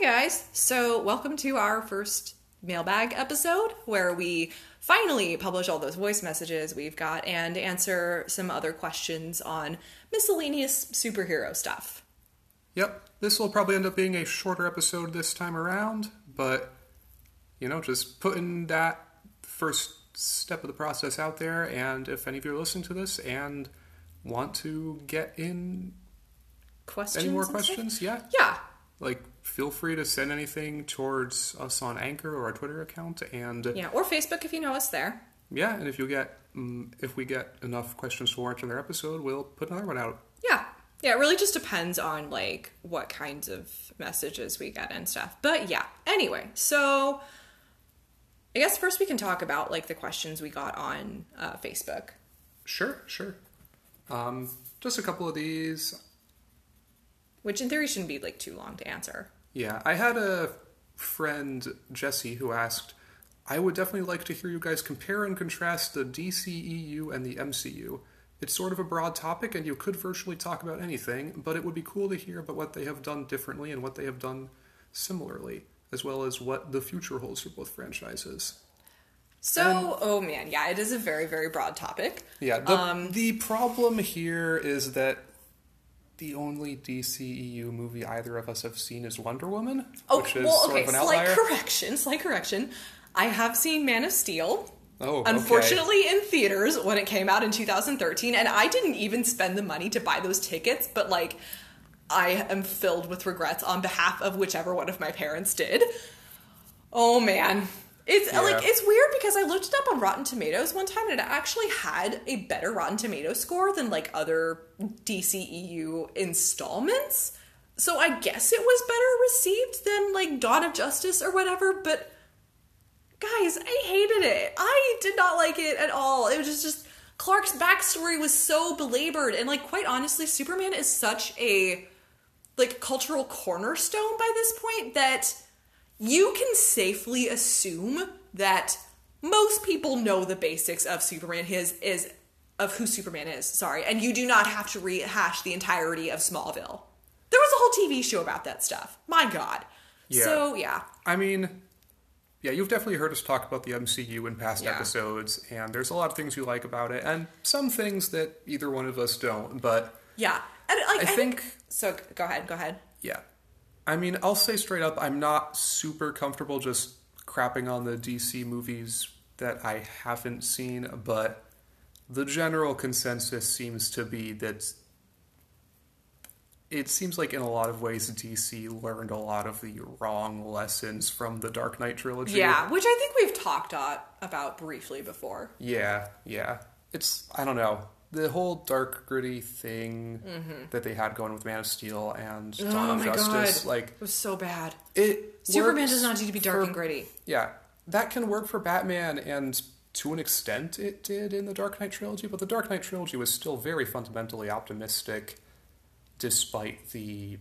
Hi, guys. So, welcome to our first mailbag episode where we finally publish all those voice messages we've got and answer some other questions on miscellaneous superhero stuff. Yep, this will probably end up being a shorter episode this time around, but you know, just putting that first step of the process out there. And if any of you are listening to this and want to get in Questions? any more stuff? questions, yeah, Yeah. Like feel free to send anything towards us on Anchor or our Twitter account, and Yeah. Or Facebook if you know us there. yeah, and if you get um, if we get enough questions to warrant another episode, we'll put another one out. Yeah. Yeah, it really just depends on like what kinds of messages we get and stuff. But yeah. Anyway, so I guess first we can talk about like the questions we got on uh, Facebook. Sure, sure. Um, just a couple of these. Which in theory shouldn't be like too long to answer. Yeah, I had a friend, Jesse, who asked, I would definitely like to hear you guys compare and contrast the DCEU and the MCU. It's sort of a broad topic, and you could virtually talk about anything, but it would be cool to hear about what they have done differently and what they have done similarly, as well as what the future holds for both franchises. So, oh man, yeah, it is a very, very broad topic. Yeah, the, Um, the problem here is that the only DCEU movie either of us have seen is Wonder Woman, Oh, which is well, sort okay, of an slight outlier. correction, slight correction. I have seen Man of Steel. Oh, okay. Unfortunately, in theaters when it came out in 2013, and I didn't even spend the money to buy those tickets, but like, I am filled with regrets on behalf of whichever one of my parents did. Oh man. It's Yeah. like it's weird because I looked it up on Rotten Tomatoes one time and it actually had a better Rotten Tomato score than like other DCEU installments. So I guess it was better received than like Dawn of Justice or whatever, but guys, I hated it. I did not like it at all. It was just, just Clark's backstory was so belabored, and like quite honestly, Superman is such a like cultural cornerstone by this point that you can safely assume that most people know the basics of Superman. His is of who Superman is. Sorry, and you do not have to rehash the entirety of Smallville. There was a whole TV show about that stuff. My God. Yeah. So yeah. I mean, yeah, you've definitely heard us talk about the MCU in past Yeah. episodes, and there's a lot of things you like about it, and some things that either one of us don't. But Yeah. And like I I, think, think- so go ahead, go ahead. yeah, I mean, I'll say straight up, I'm not super comfortable just crapping on the DC movies that I haven't seen, but the general consensus seems to be that it seems like in a lot of ways DC learned a lot of the wrong lessons from the Dark Knight trilogy. Yeah, which I think we've talked about briefly before. Yeah, yeah. It's I don't know the whole dark gritty thing that they had going with Man of Steel and Dawn Mm-hmm. oh of Justice. god. Like it was so bad. it. Superman does not need to be dark for- and gritty. Yeah, that can work for Batman, and to an extent, it did in the Dark Knight trilogy. But the Dark Knight trilogy was still very fundamentally optimistic, despite the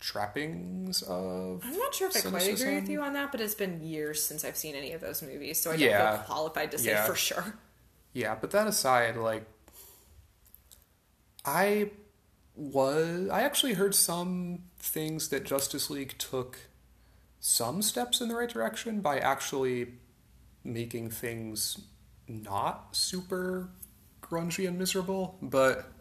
trappings of. I'm not sure if I quite agree with you on that, but it's been years since I've seen any of those movies, so I don't Yeah. feel qualified to say Yeah. for sure. Yeah, but that aside, like I was I actually heard some things that Justice League took some steps in the right direction by actually making things not super grungy and miserable, but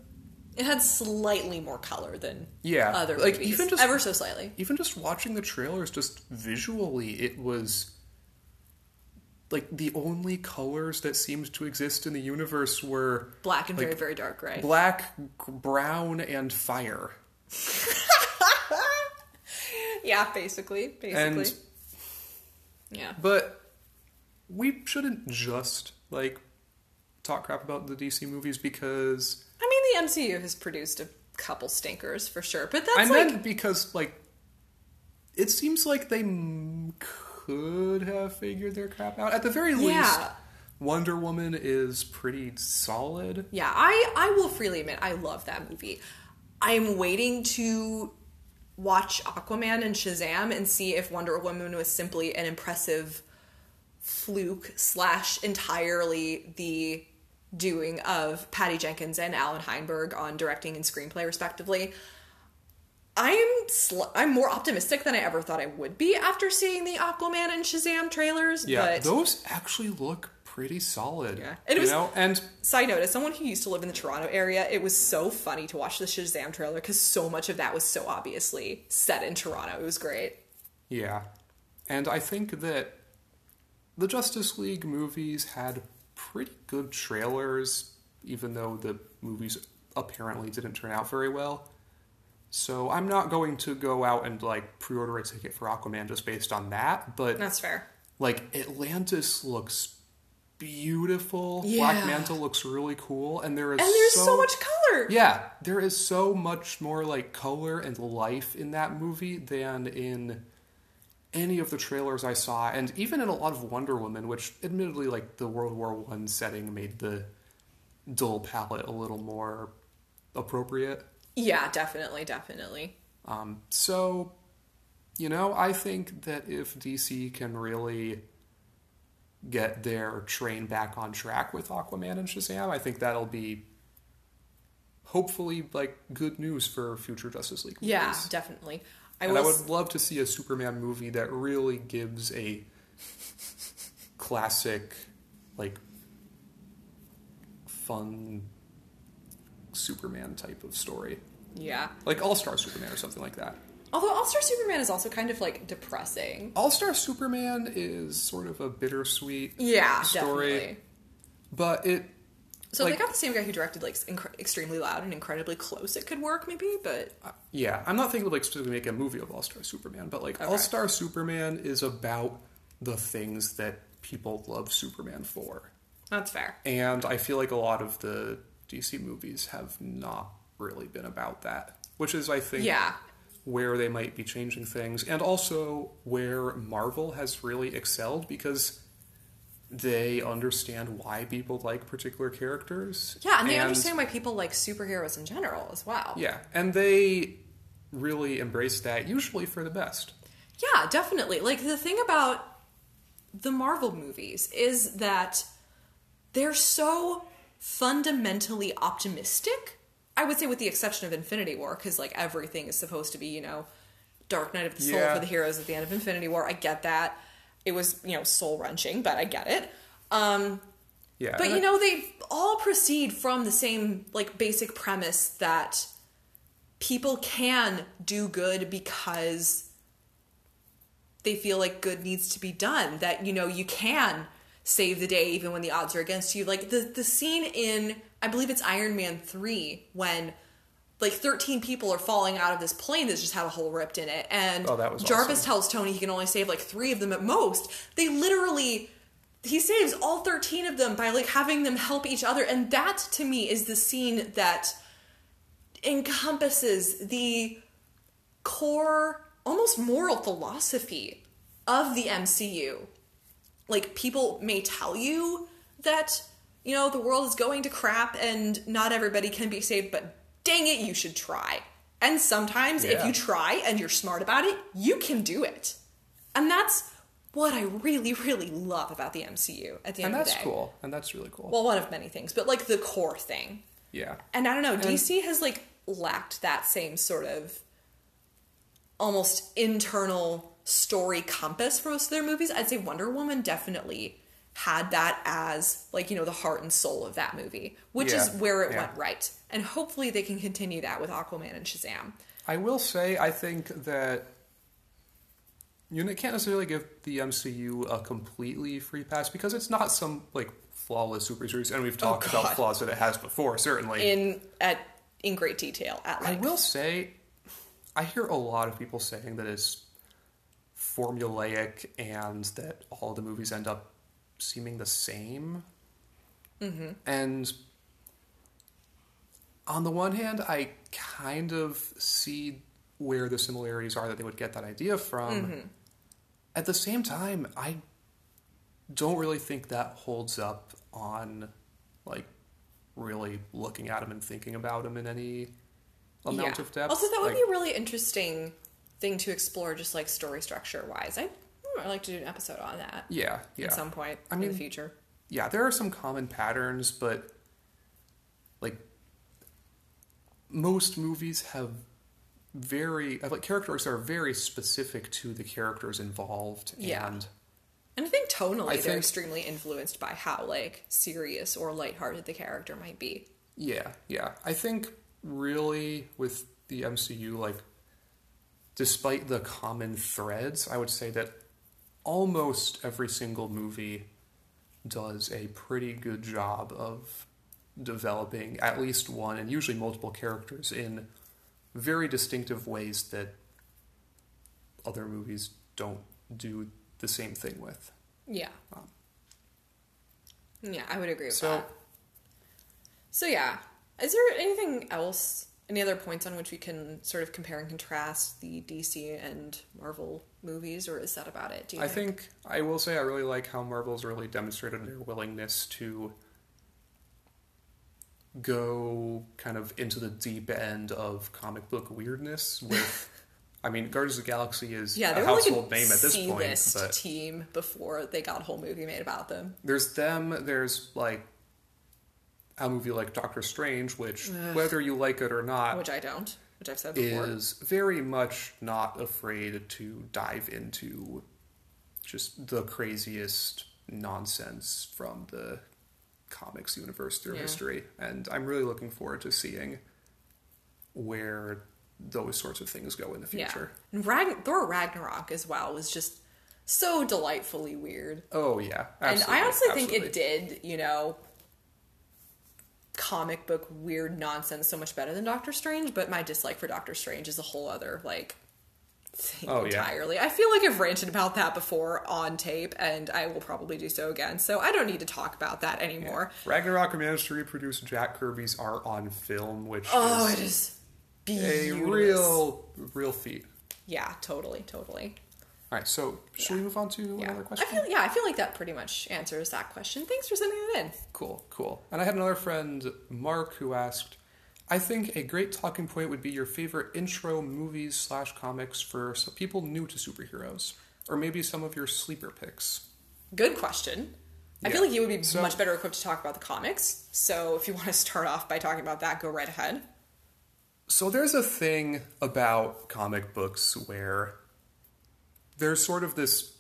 It had slightly more color than Yeah, other like, movies, even just- ever so slightly. even just watching the trailers just visually it was like the only colors that seemed to exist in the universe were Black and like, very, very dark gray. black, brown, and fire. yeah, basically, basically. And yeah. but we shouldn't just like talk crap about the DC movies because I mean, the MCU has produced a couple stinkers for sure, but that's I like meant because like it seems like they m- could have figured their crap out. At the very least, Yeah. Wonder Woman is pretty solid. Yeah, I I will freely admit I love that movie. I'm waiting to watch Aquaman and Shazam and see if Wonder Woman was simply an impressive fluke slash entirely the doing of Patty Jenkins and Allan Heinberg on directing and screenplay respectively. I'm sl- I'm more optimistic than I ever thought I would be after seeing the Aquaman and Shazam trailers. Yeah, but those actually look pretty solid. Yeah. And it you was- know, and side note, as someone who used to live in the Toronto area, it was so funny to watch the Shazam trailer because so much of that was so obviously set in Toronto. It was great. yeah, and I think that the Justice League movies had pretty good trailers, even though the movies apparently didn't turn out very well. So I'm not going to go out and like pre-order a ticket for Aquaman just based on that, but That's fair. like Atlantis looks beautiful. Yeah. Black Manta looks really cool, and there is And there's so, much color. Yeah, there is so much more like color and life in that movie than in any of the trailers I saw, and even in a lot of Wonder Woman, which admittedly, like the World War One setting, made the dull palette a little more appropriate. Yeah, definitely, definitely. Um, so, you know, I think that if DC can really get their train back on track with Aquaman and Shazam, I think that'll be hopefully like good news for future Justice League movies. Yeah, definitely. I and I s- would love to see a Superman movie that really gives a classic, like, fun Superman type of story. Yeah. Like All Star Superman or something like that. Although All Star Superman is also kind of like depressing. All Star Superman is sort of a bittersweet Yeah, story, definitely. but it So like- they got the same guy who directed like Inc- Extremely Loud and Incredibly Close. It could work maybe, but uh, yeah. I'm not thinking of like specifically make a movie of All Star Superman, but like Okay. All Star Superman is about the things that people love Superman for, that's fair. and I feel like a lot of the DC movies have not really been about that, which is I think Yeah. where they might be changing things, and also where Marvel has really excelled because they understand why people like particular characters. Yeah, and they understand why people like superheroes in general as well. Yeah, and they really embrace that, usually for the best. Yeah, definitely. Like the thing about the Marvel movies is that they're so fundamentally optimistic. I would say, with the exception of Infinity War, because like everything is supposed to be, you know, Dark Night of the Soul Yeah. for the heroes at the end of Infinity War. I get that. It was, you know, soul wrenching, but I get it. Um, Yeah, but you know, they all proceed from the same like basic premise that people can do good because they feel like good needs to be done. That you know, you can save the day even when the odds are against you. Like the the scene in I believe it's Iron Man 3 when like 13 people are falling out of this plane that's just had a hole ripped in it and Oh, Jarvis awesome. tells Tony he can only save like 3 of them at most. They literally he saves all 13 of them by like having them help each other and that to me is the scene that encompasses the core almost moral philosophy of the MCU like people may tell you that you know the world is going to crap and not everybody can be saved but dang it you should try. And sometimes if you try and you're smart about it you can do it. And that's what i really really love about the mcu at the and end of the day. And that's cool, and that's really cool. well one of many things but like the core thing. Yeah, and I don't know, DC has like lacked that same sort of almost internal story compass for most of their movies. I'd say Wonder Woman definitely had that as like, you know, the heart and soul of that movie, which is where it yeah. went right. And hopefully they can continue that with Aquaman and Shazam. I will say I think that you can't necessarily give the MCU a completely free pass because it's not some like flawless super series, and we've oh, talked Oh, about flaws that it has before. Certainly, In at in great detail at I will say, I hear a lot of people saying that it's formulaic and that all the movies end up seeming the same. Mm-hmm. And on the one hand, I kind of see where the similarities are that they would get that idea from. At the same time, I don't really think that holds up on like really looking at them and thinking about them in any amount Yeah. of depth. Also, that would Like, be really interesting thing to explore, just like story structure wise. I hmm, I'd like to do an episode on that yeah, yeah. at some point I in mean- the future. yeah, there are some common patterns, but like most movies have very uh, like characters are very specific to the characters involved Yeah. and And I think tonally I they're think- extremely influenced by how like serious or lighthearted the character might be. Yeah, yeah. I think really with the MCU, like, despite the common threads, I would say that almost every single movie does a pretty good job of developing at least one and usually multiple characters in very distinctive ways that other movies don't do the same thing with. Yeah. Um, yeah, I would agree with So- that. So yeah, is there anything else? Any other points on which we can sort of compare and contrast the DC and Marvel movies, or is that about it? Do you I think I will say I really like how Marvel's really demonstrated their willingness to go kind of into the deep end of comic book weirdness with I mean Guardians of the Galaxy is Yeah, a were like household a name at this point, C-list but team before they got a whole movie made about them. there's them, there's like a movie like Doctor Strange, which whether you like it or not Which I don't, which I've said before. is very much not afraid to dive into just the craziest nonsense from the comics universe through Yeah. history. And I'm really looking forward to seeing where those sorts of things go in the future. Yeah. And Ragn- Thor Ragnarok as well was just so delightfully weird. Oh yeah. and I absolutely, honestly think it did, you know, comic book weird nonsense so much better than Doctor Strange, but my dislike for Doctor Strange is a whole other like thing Oh, yeah. entirely. I feel like I've ranted about that before on tape and I will probably do so again. So I don't need to talk about that anymore. Ragnarok managed to reproduce Jack Kirby's art on film, which Oh, is it is a real real feat. Yeah, totally, totally. All right, so should we move on to Yeah. another I question? feel yeah, I feel like that pretty much answers that question. Thanks for sending it in. Cool, cool. And I had another friend, Mark, who asked, I think a great talking point would be your favorite intro movies slash comics for people new to superheroes, or maybe some of your sleeper picks. Good question. I feel like you would be So- much better equipped to talk about the comics. So if you want to start off by talking about that, go right ahead. So there's a thing about comic books where there's sort of this,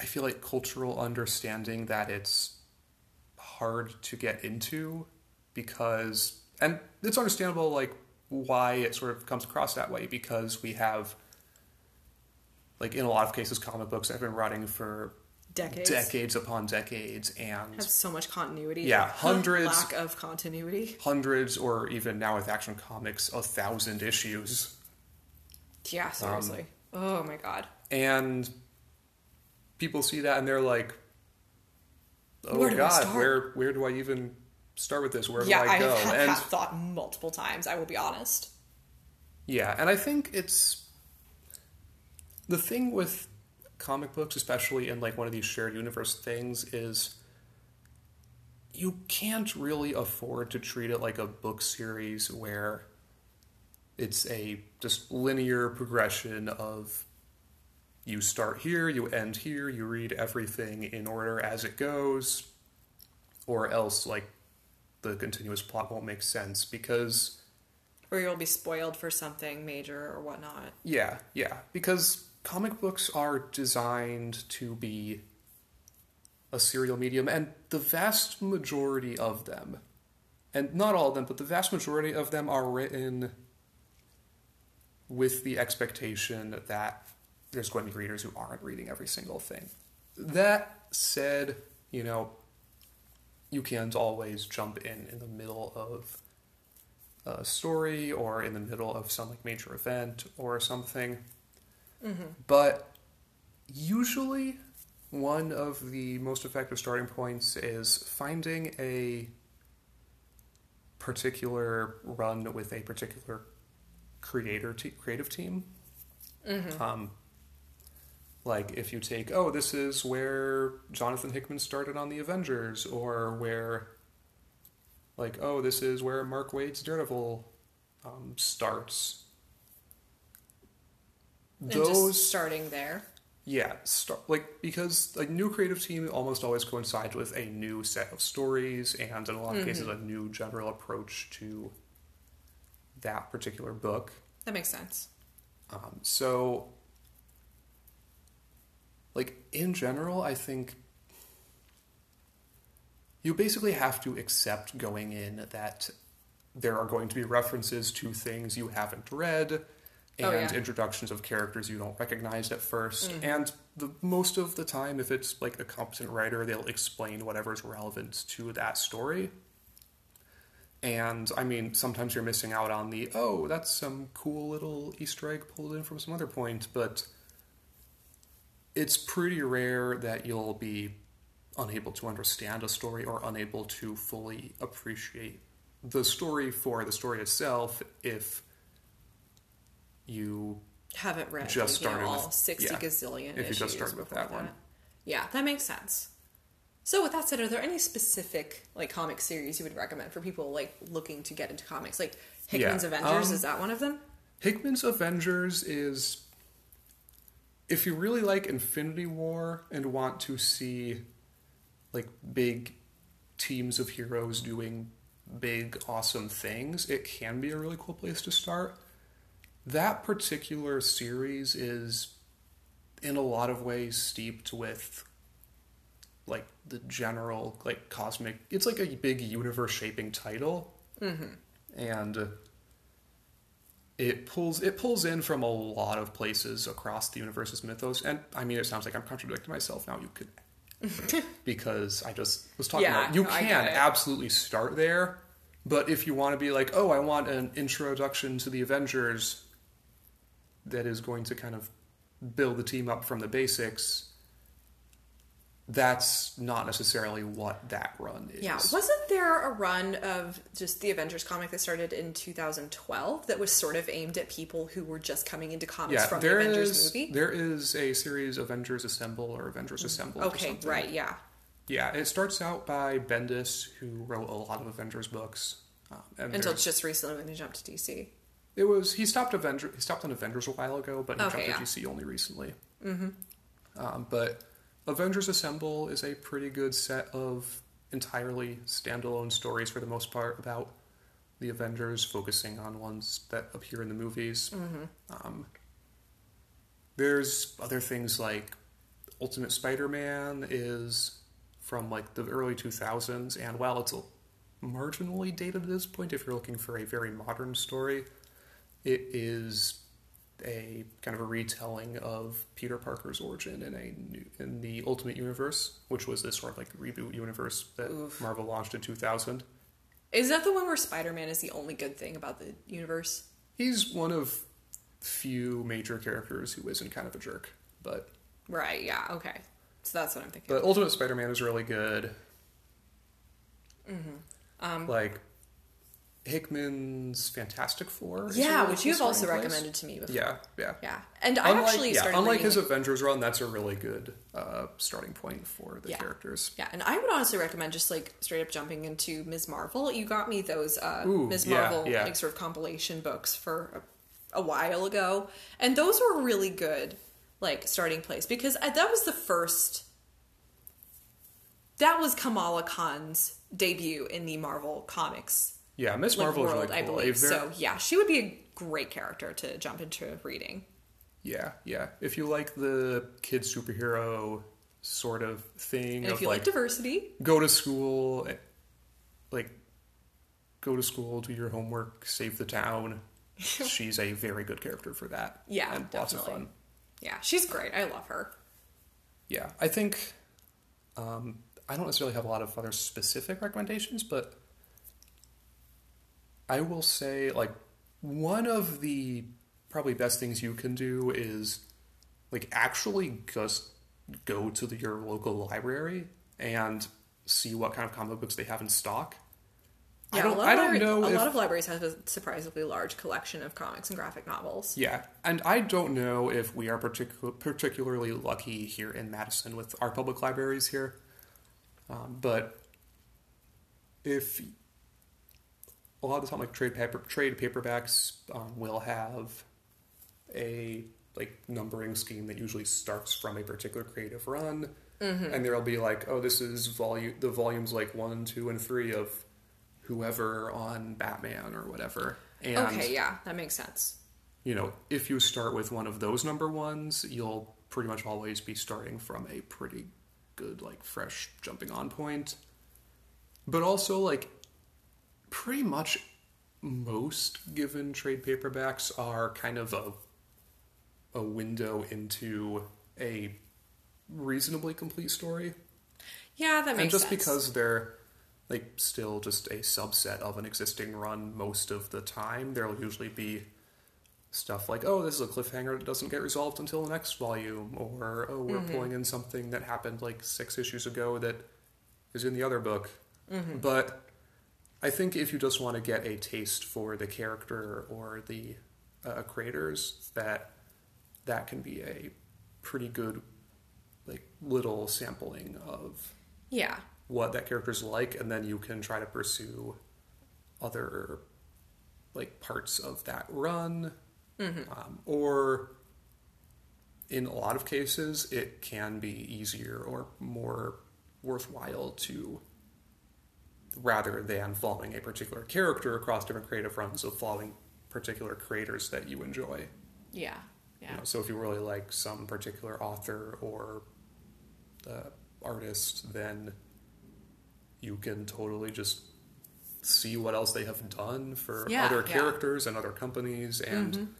I feel like, cultural understanding that it's hard to get into because, and it's understandable, like, why it sort of comes across that way because we have, like, in a lot of cases, comic books have been running for Decades. decades upon decades and Have so much continuity. Yeah, hundreds- Lack of continuity. hundreds, or even now with Action Comics, a thousand issues. Yeah, seriously. Um, oh my god. and people see that and they're like oh Where god where where do i even start with this where Yeah, do i I go have had and that thought multiple times. I will be honest. yeah and i think it's the thing with comic books especially in like one of these shared universe things is you can't really afford to treat it like a book series where it's a just linear progression of you start here, you end here, you read everything in order as it goes, or else like the continuous plot won't make sense because Or you'll be spoiled for something major or whatnot. yeah, yeah, because comic books are designed to be a serial medium and the vast majority of them and not all of them, but the vast majority of them are written with the expectation that there's going to be readers who aren't reading every single thing. That said, you know, you can't always jump in in the middle of a story or in the middle of some like major event or something. Mm-hmm. But usually, one of the most effective starting points is finding a particular run with a particular creator te- creative team. Um, like if you take, oh, this is where Jonathan Hickman started on the Avengers, or where, like, oh, this is where Mark Waid's Daredevil um, starts. And Those starting there. yeah, start, like because a new creative team almost always coincides with a new set of stories and in a lot of cases a new general approach to that particular book. That makes sense. Um, so, like in general, I think you basically have to accept going in that there are going to be references to things you haven't read and Oh, yeah. introductions of characters you don't recognize at 1st And the most of the time, if it's like a competent writer, they'll explain whatever's relevant to that story. And I mean, sometimes you're missing out on the, oh, that's some cool little Easter egg pulled in from some other point, but it's pretty rare that you'll be unable to understand a story or unable to fully appreciate the story for the story itself if you Haven't read Just started all with- 60 yeah. gazillion If you just started with before that one. Yeah, that makes sense. So with that said, are there any specific like comic series you would recommend for people like looking to get into comics? Like Hickman's Yeah, Avengers, um, is that one of them? Hickman's Avengers is if you really like Infinity War and want to see like big teams of heroes doing big awesome things, it can be a really cool place to start. That particular series is in a lot of ways steeped with like the general like cosmic it's like a big universe shaping title. Mm-hmm. and it pulls it pulls in from a lot of places across the universe's mythos. And i mean it sounds like i'm contradicting myself. Now you could because i just was talking Yeah, about you can absolutely start there but if you want to be like oh i want an introduction to the avengers that is going to kind of build the team up from the basics that's not necessarily what that run is Yeah, wasn't there a run of just the Avengers comic that started in 2012 that was sort of aimed at people who were just coming into comics yeah from the Avengers is, movie? There is a series avengers assemble or avengers assemble Okay, right, yeah. Yeah, it starts out by Bendis, who wrote a lot of Avengers books. Um, Until just recently when he jumped to DC. it was he stopped Avenger he stopped on Avengers a while ago, but he Okay, jumped yeah. to DC only recently. Mm-hmm. Um, but Avengers Assemble is a pretty good set of entirely standalone stories for the most part about the Avengers, focusing on ones that appear in the movies. Um, there's other things like Ultimate Spider-Man is from like the early 2000s, and while it's a marginally dated at this point, if you're looking for a very modern story, it is a kind of a retelling of Peter Parker's origin in a new, in the Ultimate Universe, which was this sort of like reboot universe that Oof. Marvel launched in 2000. Is that the one where Spider Man is the only good thing about the universe? He's one of few major characters who isn't kind of a jerk, but Right, yeah, okay. So that's what I'm thinking. but Ultimate Spider-Man is really good. Um, Like Hickman's Fantastic Four. yeah, which you've also place. recommended to me before. Yeah, yeah. Yeah. And I Unlike, actually yeah, started unlike his Avengers run, that's a really good uh, starting point for the Yeah. characters. Yeah, and I would honestly recommend just like straight up jumping into Ms. Marvel. You got me those uh, Ooh, Ms. Marvel yeah. like sort of compilation books for a, a while ago, and those were really good like starting place because I, that was the first. That was Kamala Khan's debut in the Marvel comics Yeah, Miss like, Marvel world, is really I cool. A believe. ver- So yeah, she would be a great character to jump into reading. Yeah, yeah. If you like the kid superhero sort of thing And of if you like like diversity, go to school, eh, like go to school, do your homework, save the town. She's a very good character for that. Yeah, and lots of definitely. fun. yeah, she's great. I love her. Yeah, I think um, I don't necessarily have a lot of other specific recommendations, but I will say like one of the probably best things you can do is like actually just go to the, your local library and see what kind of comic books they have in stock. I Yeah, don't, a lot, I of, don't know a if lot of libraries have a surprisingly large collection of comics and graphic novels. Yeah, and I don't know if we are particu- particularly lucky here in Madison with our public libraries here, um, but if a lot of the time, like trade paper trade paperbacks um, will have a like numbering scheme that usually starts from a particular creative run, and there'll be like, oh, this is volume the volumes like one, two, and three of whoever on Batman or whatever. And okay, yeah, that makes sense. you know, if you start with one of those number ones, you'll pretty much always be starting from a pretty good, like, fresh jumping on point. But also, like, pretty much most given trade paperbacks are kind of a a window into a reasonably complete story. Yeah, that makes sense. and just sense. because they're like still just a subset of an existing run most of the time, there'll usually be stuff like, oh, this is a cliffhanger that doesn't get resolved until the next volume, or oh, we're mm-hmm. pulling in something that happened like six issues ago that is in the other book. Mm-hmm. But I think if you just want to get a taste for the character or the uh, creators, that that can be a pretty good like little sampling of Yeah. what that character's like, and then you can try to pursue other like parts of that run, um, or in a lot of cases, it can be easier or more worthwhile to rather than following a particular character across different creative runs of following particular creators that you enjoy. Yeah. Yeah. You know, so if you really like some particular author or the artist, then you can totally just see what else they have done for Yeah, other yeah. Mm-hmm. characters and other companies, and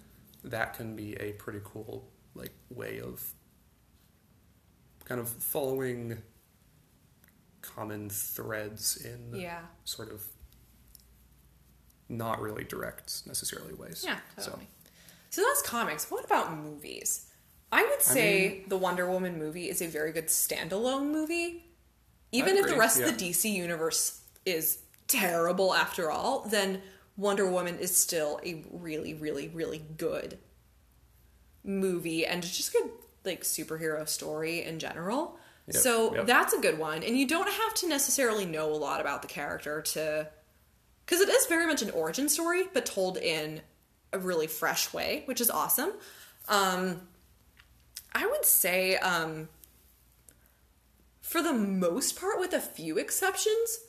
that can be a pretty cool like way of kind of following common threads in Yeah. sort of not really direct necessarily ways. Yeah, So- totally. So, that's comics. What about movies? I would say the Wonder Woman movie is a very good standalone movie. Even if the rest yeah. of the DC universe is terrible after all, then Wonder Woman is still a really, really, really good movie and just a good like superhero story in general. Yep, so yep. that's a good one. And you don't have to necessarily know a lot about the character to because it is very much an origin story, but told in a really fresh way, which is awesome. Um, I would say, um, for the most part, with a few exceptions,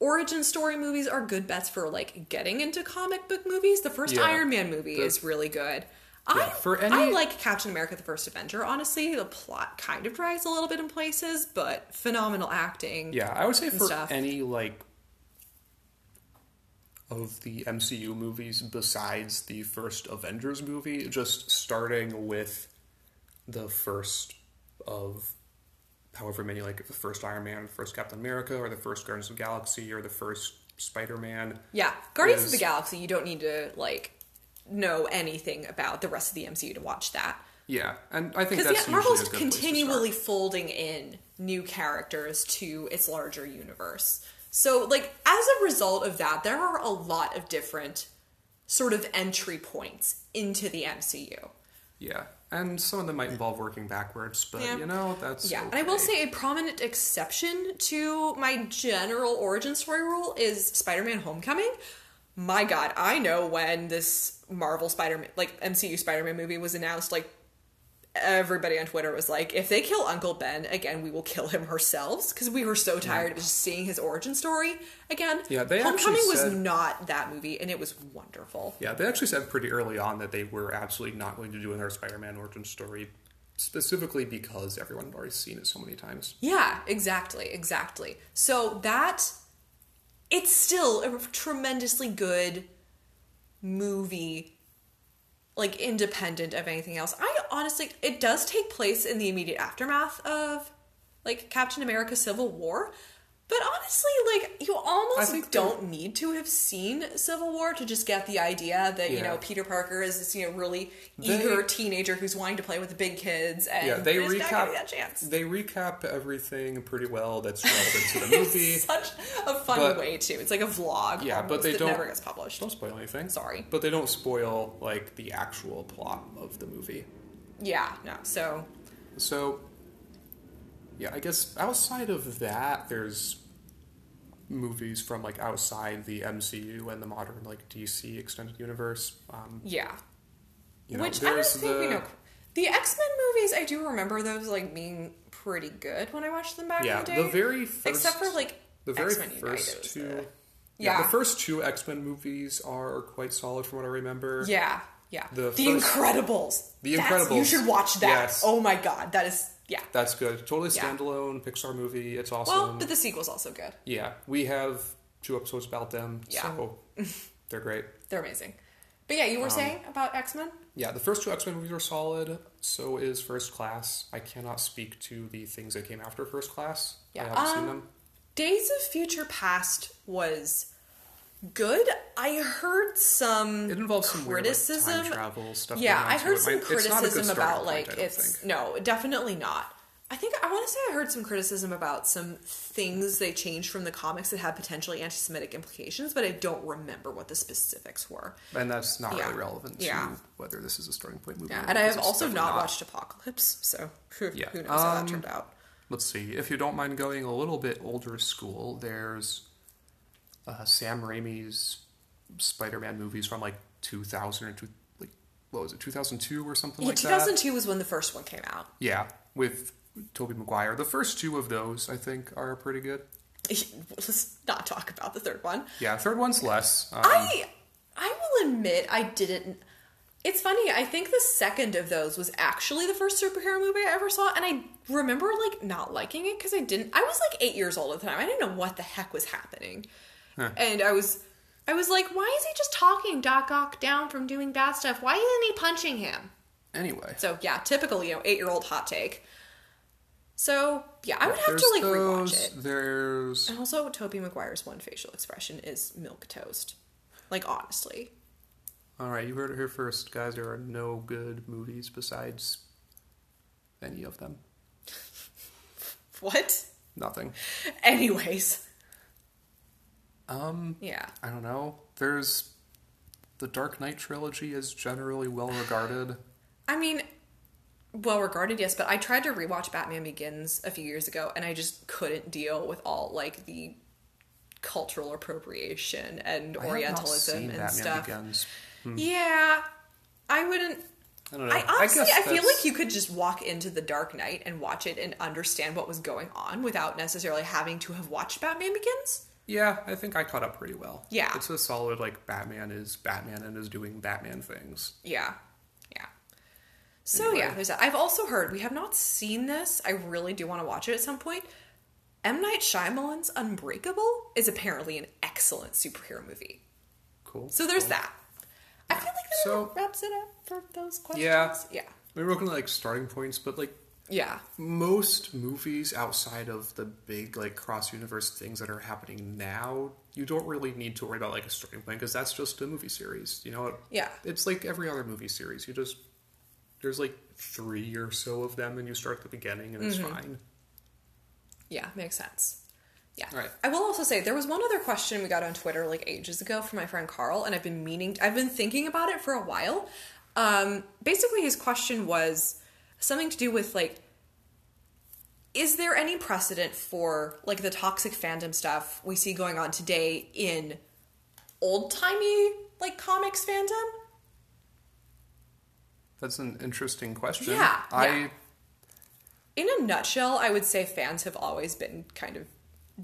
origin story movies are good bets for like getting into comic book movies. The first Yeah. Iron Man movie The- is really good. Yeah, I for I like Captain America: The First Avenger. Honestly, the plot kind of drags a little bit in places, but phenomenal acting. Yeah, I would say for stuff. any like of the MCU movies besides the first Avengers movie, just starting with the first of however many like the first Iron Man, first Captain America, or the first Guardians of the Galaxy, or the first Spider Man. Yeah, Guardians of the Galaxy. You don't need to like know anything about the rest of the MCU to watch that Yeah, and I think because yeah, Marvel's usually a good continually folding in new characters to its larger universe. So, like as a result of that, there are a lot of different sort of entry points into the MCU. Yeah, and some of them might involve working backwards, but Yeah. you know that's Yeah, and I will say a prominent exception to my general origin story rule is Spider-Man: Homecoming. My God, I know when this Marvel Spider-Man, like MCU Spider-Man movie was announced, like everybody on Twitter was like, if they kill Uncle Ben again, we will kill him ourselves because we were so tired of just seeing his origin story again. Yeah, they actually Homecoming was not that movie, and it was wonderful. Yeah, they actually said pretty early on that they were absolutely not going to do another Spider-Man origin story, specifically because everyone had already seen it so many times. Yeah, exactly, exactly. So that it's still a tremendously good movie, like independent of anything else. I honestly, it does take place in the immediate aftermath of like Captain America: Civil War. But honestly, like you almost don't need to have seen Civil War to just get the idea that you know Peter Parker is this you know really They- eager teenager who's wanting to play with the big kids, and Yeah, they they're just not giving recap that chance. they recap everything pretty well that's relevant to the movie. Such a fun But- way too. It's like a vlog. Yeah, but they don't- never gets published. Don't spoil anything. Sorry. But they don't spoil like the actual plot of the movie. Yeah, no. So So, yeah, I guess outside of that, there's movies from like outside the MCU and the modern like DC extended universe. Um, yeah, you know, which I don't think we the- know. The X Men movies, I do remember those like being pretty good when I watched them back Yeah, in the day. the very first, except for like the very X-Men first was two. the- yeah. Yeah. the first two X Men movies are quite solid from what I remember. Yeah, yeah. The The, first- Incredibles. The That's- You should watch that. Yes. Oh my god, that is yeah. That's good. Totally Yeah. standalone Pixar movie. It's awesome. Well, but the sequel's also good. yeah, we have two episodes about them, Yeah. so they're great. They're amazing. But yeah, you were Um, saying about X Men. Yeah, the first two X Men movies are solid. So is First Class. I cannot speak to the things that came after First Class. Yeah, I haven't seen um, them. Days of Future Past was good. I heard some It involves some criticism. weird, like, travel stuff. yeah, I heard some Like, it's not a good criticism about point, like it's think. no, definitely not. I think I want to say I heard some criticism about some things they changed from the comics that had potentially anti-Semitic implications, but I don't remember what the specifics were. and that's not Yeah. really relevant to whether this is a starting point movie. Yeah, and I have also definitely not, watched Apocalypse, so who, Yeah. who knows how Um, that turned out. Let's see. If you don't mind going a little bit older school, there's uh, Sam Raimi's Spider-Man movies from like 2000 or two, like what was it, 2002 or something Yeah, like that. 2002 was when the first one came out. Yeah, with Tobey Maguire. The first two of those, I think, are pretty good. Let's not talk about the third one. Yeah, third one's less. Um, I I will admit I didn't. It's funny. I think the second of those was actually the first superhero movie I ever saw, and I remember like not liking it because I didn't. I was like eight years old at the time. I didn't know what the heck was happening, and I was. I was like, why is he just talking Doc Ock down from doing bad stuff? Why isn't he punching him? anyway, So yeah, typical, you know, eight year old hot take. So yeah, I would have there's to like those, rewatch it. There's And also, Tobey Maguire's one facial expression is milk toast. Like honestly, all right. You heard it here first, guys. There are no good movies besides any of them. what? Nothing. Anyways, Um, yeah. I don't know. There's the Dark Knight trilogy is generally well regarded. I mean, well regarded, yes, but I tried to rewatch Batman Begins a few years ago, and I just couldn't deal with all like the cultural appropriation and I Orientalism and Batman stuff. Begins. Yeah, I wouldn't. I don't know. I honestly, guess I, feel like you could just walk into The Dark Knight and watch it and understand what was going on without necessarily having to have watched Batman Begins. Yeah, I think I caught up pretty well. Yeah. It's a solid like Batman is Batman and is doing Batman things. Yeah. Yeah. So Anyway. yeah, there's that. I've also heard we have not seen this. I really do want to watch it at some point. M Night Shyamalan's Unbreakable is apparently an excellent superhero movie. Cool. So there's cool. that. I feel like that So- wraps it up for those questions. Yeah. Yeah. I mean, we're looking at like starting points, but like Yeah. most movies outside of the big like cross universe things that are happening now, you don't really need to worry about like a starting point because that's just a movie series. You know, Yeah. it's like every other movie series. You just there's like three or so of them, and you start at the beginning, and Mm-hmm. it's fine. Yeah, makes sense. Yeah. Right. I will also say there was one other question we got on Twitter like ages ago from my friend Carl, and I've been meaning, I've been thinking about it for a while. Um, basically, his question was something to do with like, is there any precedent for like the toxic fandom stuff we see going on today in old timey like comics fandom? That's an interesting question. Yeah, I yeah. In a nutshell, I would say fans have always been kind of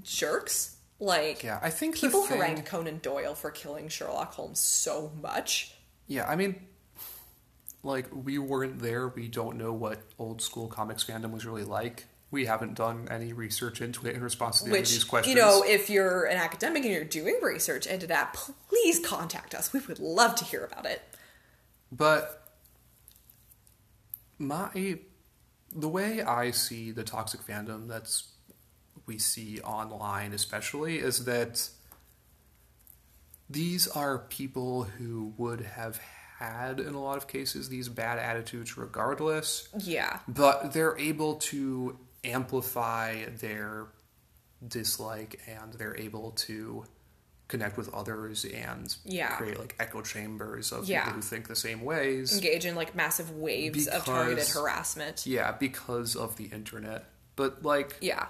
jerks. Like, yeah, I think People thing- harangued Conan Doyle for killing Sherlock Holmes so much. Yeah, I mean, like we weren't there. We don't know what old school comics fandom was really like. We haven't done any research into it in response to any of these Which, questions. you know, if you're an academic and you're doing research into that, please contact us. We would love to hear about it. But my the way I see the toxic fandom that's we see online especially is that these are people who would have had in a lot of cases these bad attitudes regardless Yeah. but they're able to amplify their dislike and they're able to connect with others and Yeah. create like echo chambers of Yeah. people who think the same ways Engage in like massive waves of targeted harassment. yeah because of the internet but like Yeah.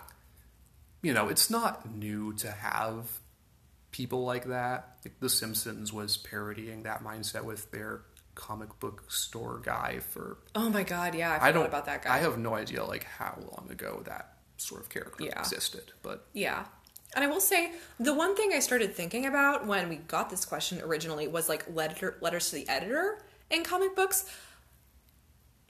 you know it's not new to have people like that like the simpsons was parodying that mindset with their comic book store guy for Oh my god, yeah, I forgot I don't about that guy. I have no idea like how long ago that sort of character Yeah. existed, but Yeah. And I will say, the one thing I started thinking about when we got this question originally was like letter, letters to the editor in comic books.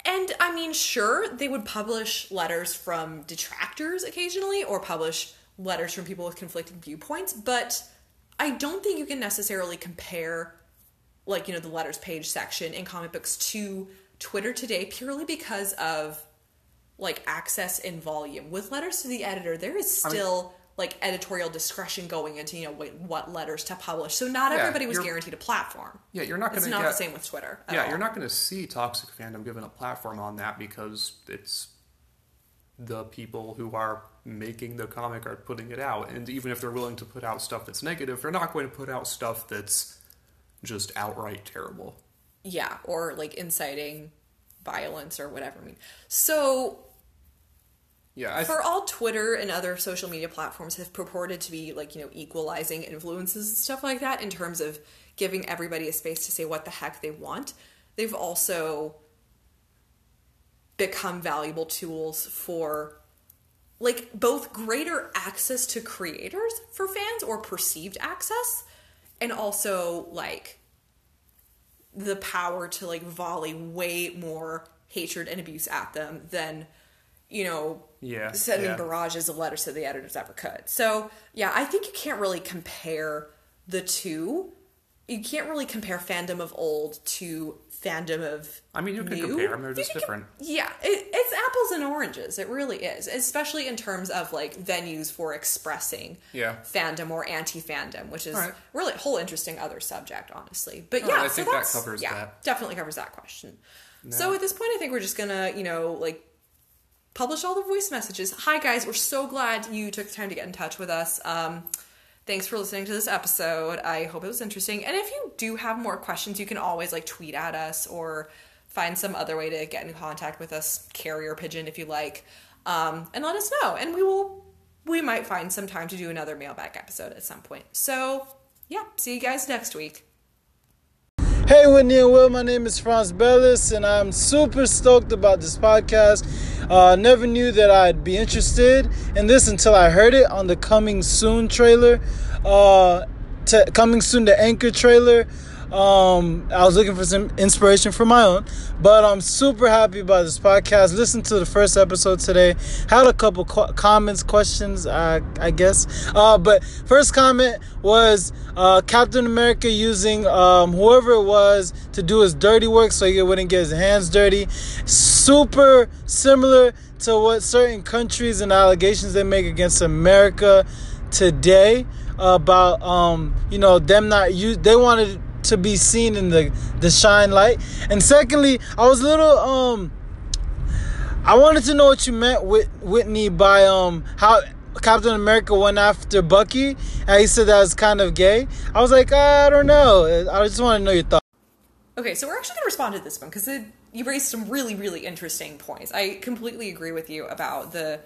And I mean, sure, they would publish letters from detractors occasionally or publish letters from people with conflicting viewpoints, but I don't think you can necessarily compare, like, you know, the letters page section in comic books to Twitter today purely because of, like, access and volume. With letters to the editor, there is still. like editorial discretion going into you know what, what letters to publish, so not Yeah, everybody was guaranteed a platform. Yeah, you're not going to. It's not the same with Twitter. Yeah, all. you're not going to see toxic fandom given a platform on that because it's the people who are making the comic are putting it out, and even if they're willing to put out stuff that's negative, they're not going to put out stuff that's just outright terrible. Yeah, or like inciting violence or whatever. I mean, so Yeah, I for all Twitter and other social media platforms have purported to be like you know equalizing influences and stuff like that in terms of giving everybody a space to say what the heck they want. They've also become valuable tools for like both greater access to creators for fans or perceived access and also like the power to like volley way more hatred and abuse at them than you know Yeah, sending yeah. barrages of letters to the editors ever could so yeah i think you can't really compare the two you can't really compare fandom of old to fandom of I mean, you can new. compare them; they're just different. yeah it, it's apples and oranges it really is especially in terms of like venues for expressing Yeah. fandom or anti-fandom which is right. really a whole interesting other subject honestly but All yeah right, I so think that covers yeah, that. definitely covers that question so at this point i think we're just gonna you know like publish all the voice messages hi guys we're so glad you took the time to get in touch with us um, thanks for listening to this episode. I hope it was interesting. And if you do have more questions you can always like tweet at us or find some other way to get in contact with us carrier pigeon if you like um, and let us know. And we will we might find some time to do another mailbag episode at some point. So yeah see you guys next week Hey, Whitney and Will, my name is Franz Bellis, and I'm super stoked about this podcast. Uh, never knew that I'd be interested in this until I heard it on the Coming Soon trailer. Uh, to, coming Soon, the Anchor trailer. Um, I was looking for some inspiration for my own, but I'm super happy about this podcast. Listen to the first episode today. Had a couple qu- comments, questions, uh, I guess. Uh, but first comment was uh, Captain America using um, whoever it was to do his dirty work so he wouldn't get his hands dirty. Super similar to what certain countries and allegations they make against America today about um, you know them not use they wanted to be seen in the the shine light. And secondly, I was a little um I wanted to know what you meant with Whitney by um how Captain America went after Bucky and he said that was kind of gay. I was like, I don't know. I just want to know your thoughts. Okay, so we're actually going to respond to this one because you raised some really, really interesting points. I completely agree with you about the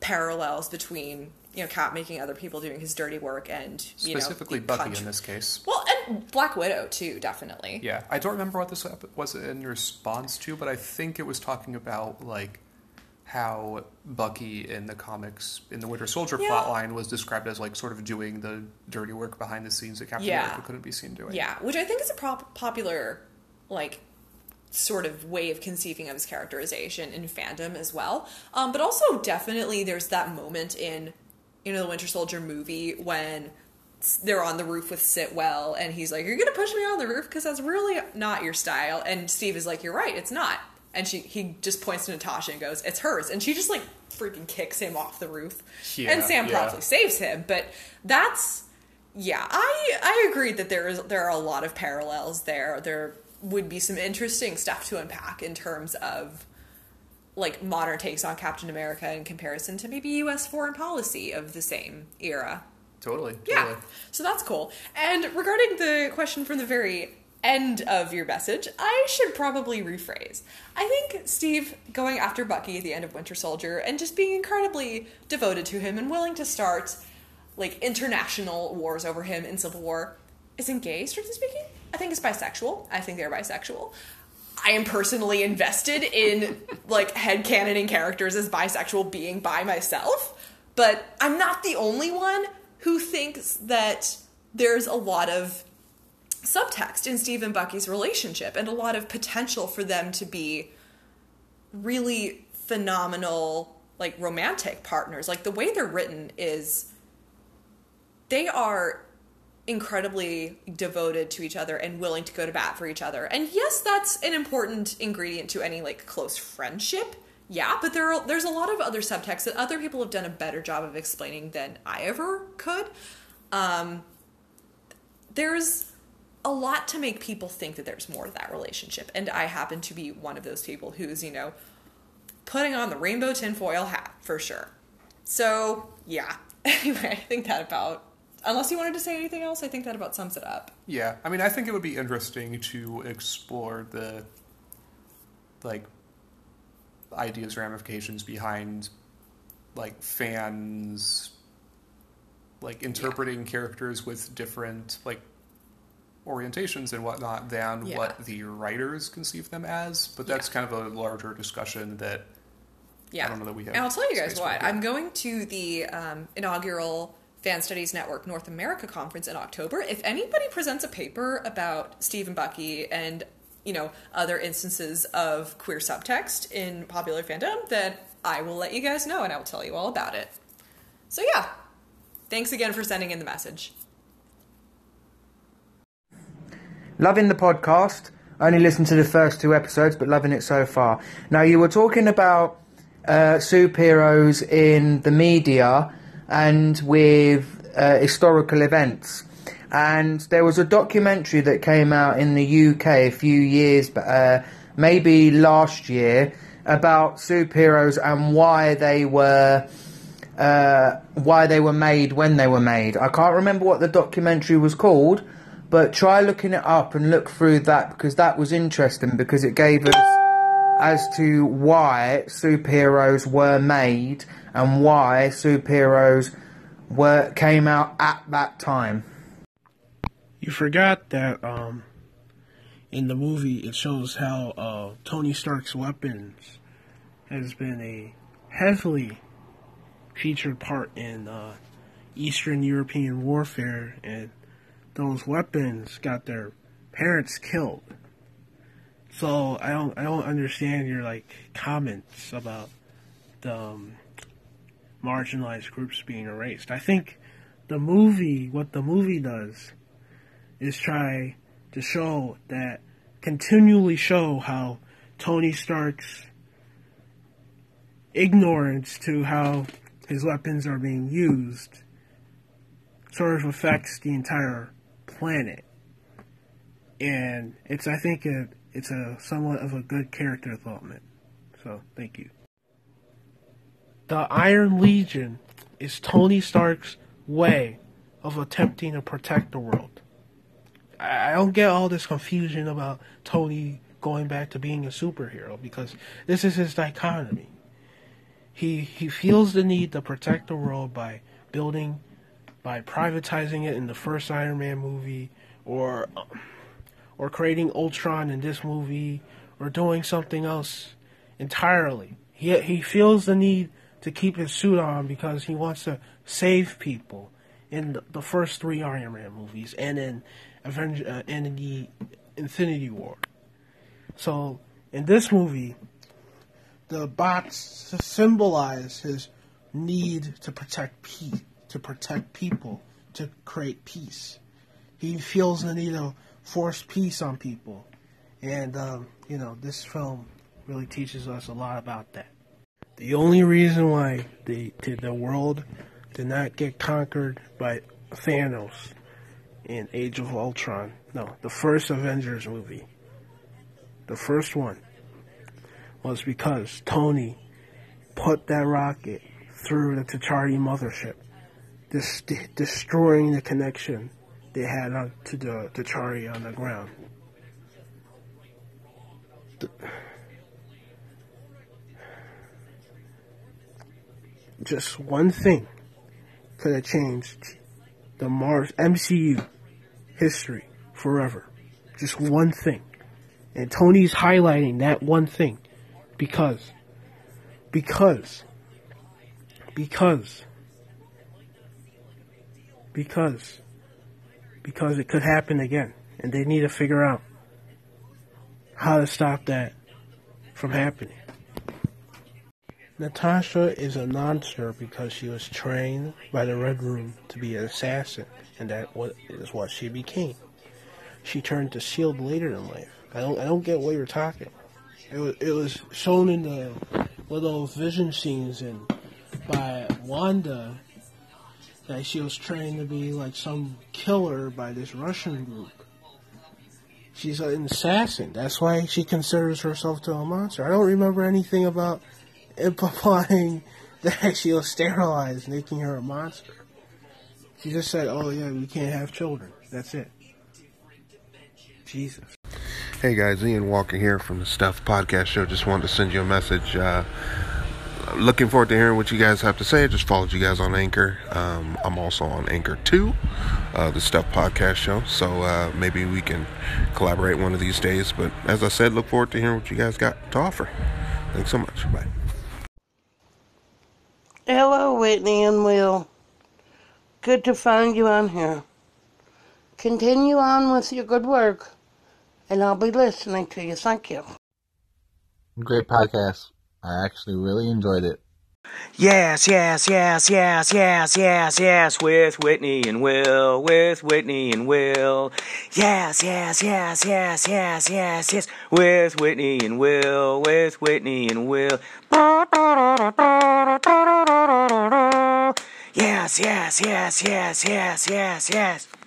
parallels between you know Cap making other people doing his dirty work and you know, Specifically, the Bucky country- in this case. Well, and Black Widow too, definitely. Yeah, I don't remember what this was in response to, but I think it was talking about like how Bucky in the comics in the Winter Soldier Yeah. plotline was described as like sort of doing the dirty work behind the scenes that Captain Yeah. America couldn't be seen doing. Yeah, which I think is a prop- popular, like, sort of way of conceiving of his characterization in fandom as well. Um, but also, definitely, there's that moment in, you know, the Winter Soldier movie when they're on the roof with Sitwell, and he's like, "You're gonna push me on the roof because that's really not your style." And Steve is like, "You're right, it's not." And she he just points to Natasha and goes, "It's hers," and she just like freaking kicks him off the roof. Yeah, and Sam yeah. promptly saves him, but that's yeah, I I agree that there is there are a lot of parallels there. There would be some interesting stuff to unpack in terms of like modern takes on Captain America in comparison to maybe US foreign policy of the same era. Totally. Yeah. totally. So that's cool. And regarding the question from the very end of your message, I should probably rephrase. I think Steve going after Bucky at the end of Winter Soldier and just being incredibly devoted to him and willing to start like international wars over him in Civil War isn't gay, strictly speaking. I think it's bisexual. I think they're bisexual. I am personally invested in like headcanoning characters as bisexual being by myself, but I'm not the only one who thinks that there's a lot of subtext in Steve and Bucky's relationship and a lot of potential for them to be really phenomenal, like romantic partners. Like the way they're written is they are incredibly devoted to each other and willing to go to bat for each other. And yes, that's an important ingredient to any like close friendship. Yeah, but there are, there's a lot of other subtext that other people have done a better job of explaining than I ever could. Um, there's a lot to make people think that there's more to that relationship, and I happen to be one of those people who's you know putting on the rainbow tinfoil hat for sure. So yeah. Anyway, I think that about unless you wanted to say anything else, I think that about sums it up. Yeah, I mean, I think it would be interesting to explore the like ideas, ramifications behind like fans like interpreting characters with different like orientations and whatnot than Yeah. what the writers conceive them as. But that's Yeah. kind of a larger discussion that Yeah. I don't know that we have And I'll tell you guys what. I'm going to the um, inaugural Fan Studies Network North America conference in October. If anybody presents a paper about Steve and Bucky and you know other instances of queer subtext in popular fandom, then I will let you guys know and I will tell you all about it. So yeah, thanks again for sending in the message. Loving the podcast. Only listened to the first two episodes, but loving it so far. Now, you were talking about uh, superheroes in the media and with uh, historical events. And there was a documentary that came out in the UK a few years, uh, maybe last year, about superheroes and why they were uh, why they were made when they were made. I can't remember what the documentary was called, but try looking it up and look through that because that was interesting because it gave us as to why superheroes were made and why superheroes were came out at that time. You forgot that um, in the movie it shows how uh, Tony Stark's weapons has been a heavily featured part in uh, Eastern European warfare, and those weapons got their parents killed. So I don't I don't understand your like comments about the um, marginalized groups being erased. I think the movie what the movie does is try to show that continually show how Tony Stark's ignorance to how his weapons are being used sort of affects the entire planet. And it's I think it, it's a somewhat of a good character development. So thank you. The Iron Legion is Tony Stark's way of attempting to protect the world. I don't get all this confusion about Tony going back to being a superhero because this is his dichotomy. He he feels the need to protect the world by building by privatizing it in the first Iron Man movie or or creating Ultron in this movie or doing something else entirely. He he feels the need to keep his suit on because he wants to save people in the, the first three Iron Man movies and in Avenger uh, and in the Infinity War. So in this movie, the bots symbolize his need to protect peace, to protect people, to create peace. He feels the need to force peace on people, and um, you know this film really teaches us a lot about that. The only reason why the the, world did not get conquered by Thanos in Age of Ultron, no, the first Avengers movie, the first one, was because Tony put that rocket through the Chitauri mothership, dis- destroying the connection they had on, to the Chitauri on the ground. The- just one thing could have changed the Mars MCU history forever. Just one thing. And Tony's highlighting that one thing because because because because because it could happen again. and they need to figure out how to stop that from happening. Natasha is a monster because she was trained by the Red Room to be an assassin, and that is what she became. She turned to Shield later in life. I don't, I don't get what you're talking. It was, it was shown in the little vision scenes and by Wanda that she was trained to be like some killer by this Russian group. She's an assassin. That's why she considers herself to a monster. I don't remember anything about implying that she was sterilized, making her a monster. She just said, "Oh yeah, we can't have children." That's it. Jesus. Hey guys, Ian Walker here from the Stuff Podcast Show. Just wanted to send you a message. Uh, looking forward to hearing what you guys have to say. I just followed you guys on Anchor. Um, I'm also on Anchor too, uh, the Stuff Podcast Show. So uh, maybe we can collaborate one of these days. But as I said, look forward to hearing what you guys got to offer. Thanks so much. Bye. Hello, Whitney and Will. Good to find you on here. Continue on with your good work, and I'll be listening to you. Thank you. Great podcast. I actually really enjoyed it. Yes, yes, yes, yes, yes, yes, yes, with Whitney and Will, with Whitney and Will. Yes, yes, yes, yes, yes, yes, yes, with Whitney and Will, with Whitney and Will. Yes, yes, yes, yes, yes, yes, yes.